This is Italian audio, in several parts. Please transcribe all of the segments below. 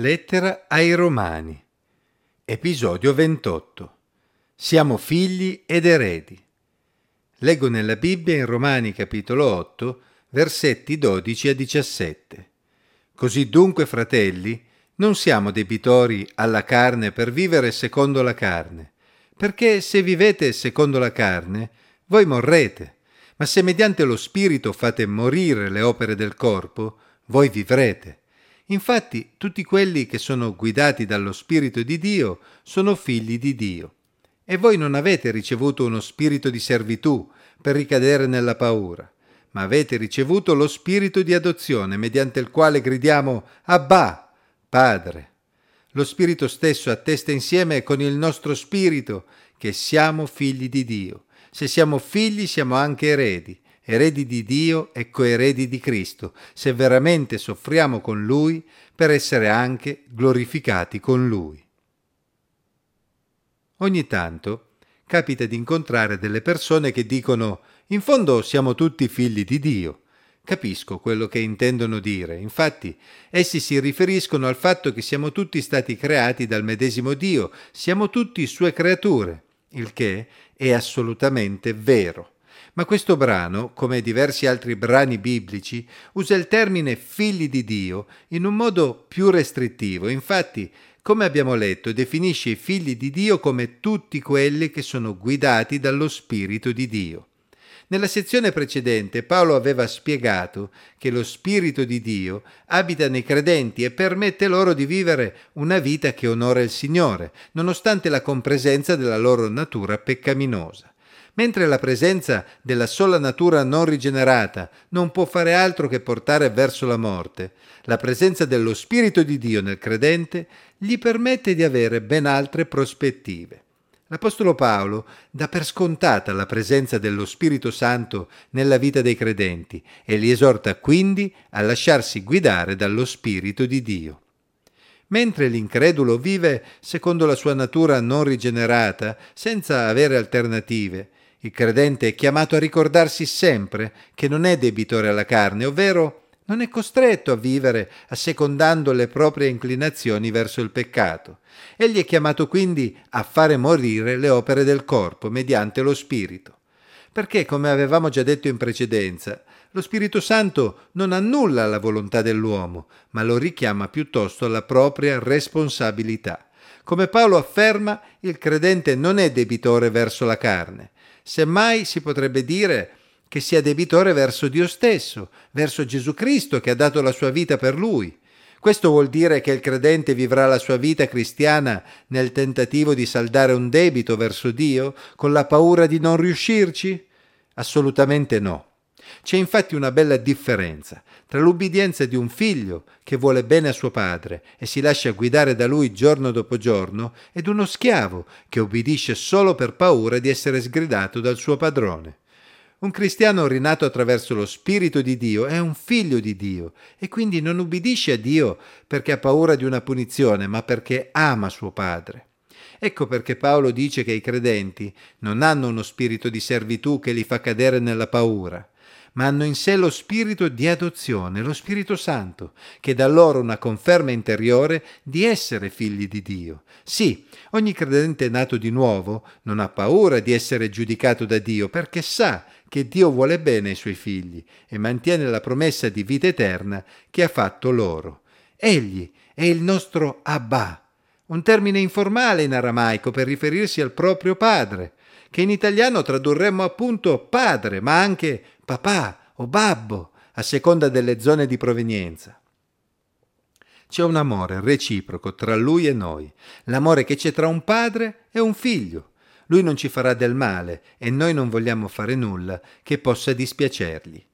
Lettera ai Romani. Episodio 28. Siamo figli ed eredi. Leggo nella Bibbia in Romani capitolo 8, versetti 12 a 17. Così dunque, fratelli, non siamo debitori alla carne per vivere secondo la carne, perché se vivete secondo la carne, voi morrete, ma se mediante lo Spirito fate morire le opere del corpo, voi vivrete. Infatti tutti quelli che sono guidati dallo Spirito di Dio sono figli di Dio. E voi non avete ricevuto uno spirito di servitù per ricadere nella paura, ma avete ricevuto lo spirito di adozione mediante il quale gridiamo Abba, Padre. Lo Spirito stesso attesta insieme con il nostro spirito che siamo figli di Dio. Se siamo figli siamo anche eredi eredi di Dio e coeredi di Cristo, se veramente soffriamo con Lui per essere anche glorificati con Lui. Ogni tanto capita di incontrare delle persone che dicono in fondo siamo tutti figli di Dio. Capisco quello che intendono dire, infatti essi si riferiscono al fatto che siamo tutti stati creati dal medesimo Dio, siamo tutti sue creature, il che è assolutamente vero. Ma questo brano, come diversi altri brani biblici, usa il termine figli di Dio in un modo più restrittivo. Infatti, come abbiamo letto, definisce i figli di Dio come tutti quelli che sono guidati dallo Spirito di Dio. Nella sezione precedente Paolo aveva spiegato che lo Spirito di Dio abita nei credenti e permette loro di vivere una vita che onora il Signore, nonostante la compresenza della loro natura peccaminosa mentre la presenza della sola natura non rigenerata non può fare altro che portare verso la morte, la presenza dello Spirito di Dio nel credente gli permette di avere ben altre prospettive. L'Apostolo Paolo dà per scontata la presenza dello Spirito Santo nella vita dei credenti e li esorta quindi a lasciarsi guidare dallo Spirito di Dio. Mentre l'incredulo vive secondo la sua natura non rigenerata, senza avere alternative, il credente è chiamato a ricordarsi sempre che non è debitore alla carne, ovvero non è costretto a vivere assecondando le proprie inclinazioni verso il peccato. Egli è chiamato quindi a fare morire le opere del corpo mediante lo Spirito. Perché, come avevamo già detto in precedenza, lo Spirito Santo non annulla la volontà dell'uomo, ma lo richiama piuttosto alla propria responsabilità. Come Paolo afferma, il credente non è debitore verso la carne, Semmai si potrebbe dire che sia debitore verso Dio stesso, verso Gesù Cristo che ha dato la sua vita per lui. Questo vuol dire che il credente vivrà la sua vita cristiana nel tentativo di saldare un debito verso Dio con la paura di non riuscirci? Assolutamente no. C'è infatti una bella differenza tra l'ubbidienza di un figlio che vuole bene a suo padre e si lascia guidare da lui giorno dopo giorno ed uno schiavo che obbedisce solo per paura di essere sgridato dal suo padrone. Un cristiano rinato attraverso lo Spirito di Dio è un figlio di Dio e quindi non ubbidisce a Dio perché ha paura di una punizione, ma perché ama suo padre. Ecco perché Paolo dice che i credenti non hanno uno spirito di servitù che li fa cadere nella paura, ma hanno in sé lo spirito di adozione, lo Spirito Santo, che dà loro una conferma interiore di essere figli di Dio. Sì, ogni credente nato di nuovo non ha paura di essere giudicato da Dio perché sa che Dio vuole bene ai suoi figli e mantiene la promessa di vita eterna che ha fatto loro. Egli è il nostro Abba, un termine informale in aramaico per riferirsi al proprio padre, che in italiano tradurremmo appunto padre, ma anche papà o babbo, a seconda delle zone di provenienza. C'è un amore reciproco tra lui e noi, l'amore che c'è tra un padre e un figlio. Lui non ci farà del male e noi non vogliamo fare nulla che possa dispiacergli.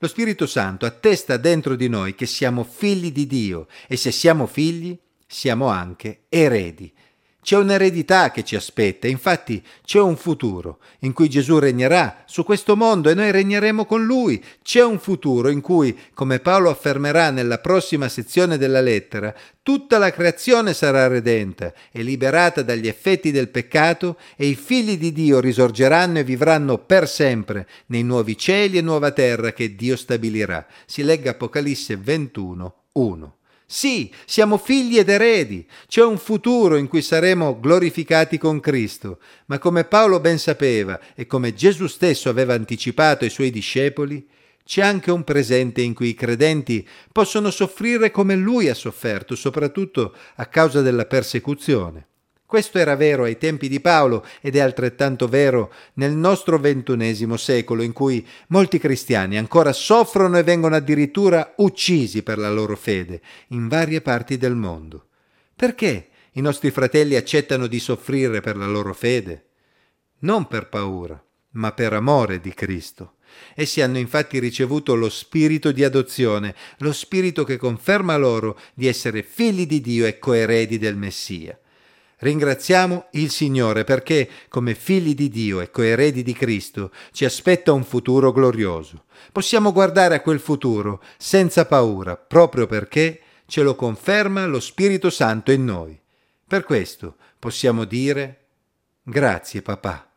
Lo Spirito Santo attesta dentro di noi che siamo figli di Dio e se siamo figli siamo anche eredi c'è un'eredità che ci aspetta, infatti c'è un futuro in cui Gesù regnerà su questo mondo e noi regneremo con lui. C'è un futuro in cui, come Paolo affermerà nella prossima sezione della lettera, tutta la creazione sarà redenta e liberata dagli effetti del peccato e i figli di Dio risorgeranno e vivranno per sempre nei nuovi cieli e nuova terra che Dio stabilirà. Si legga Apocalisse 21, 1. Sì, siamo figli ed eredi. C'è un futuro in cui saremo glorificati con Cristo, ma come Paolo ben sapeva e come Gesù stesso aveva anticipato ai suoi discepoli, c'è anche un presente in cui i credenti possono soffrire come lui ha sofferto, soprattutto a causa della persecuzione. Questo era vero ai tempi di Paolo ed è altrettanto vero nel nostro ventunesimo secolo in cui molti cristiani ancora soffrono e vengono addirittura uccisi per la loro fede in varie parti del mondo. Perché i nostri fratelli accettano di soffrire per la loro fede? Non per paura, ma per amore di Cristo. Essi hanno infatti ricevuto lo spirito di adozione, lo spirito che conferma loro di essere figli di Dio e coeredi del Messia. Ringraziamo il Signore perché, come figli di Dio e coeredi di Cristo, ci aspetta un futuro glorioso. Possiamo guardare a quel futuro senza paura, proprio perché ce lo conferma lo Spirito Santo in noi. Per questo possiamo dire grazie papà.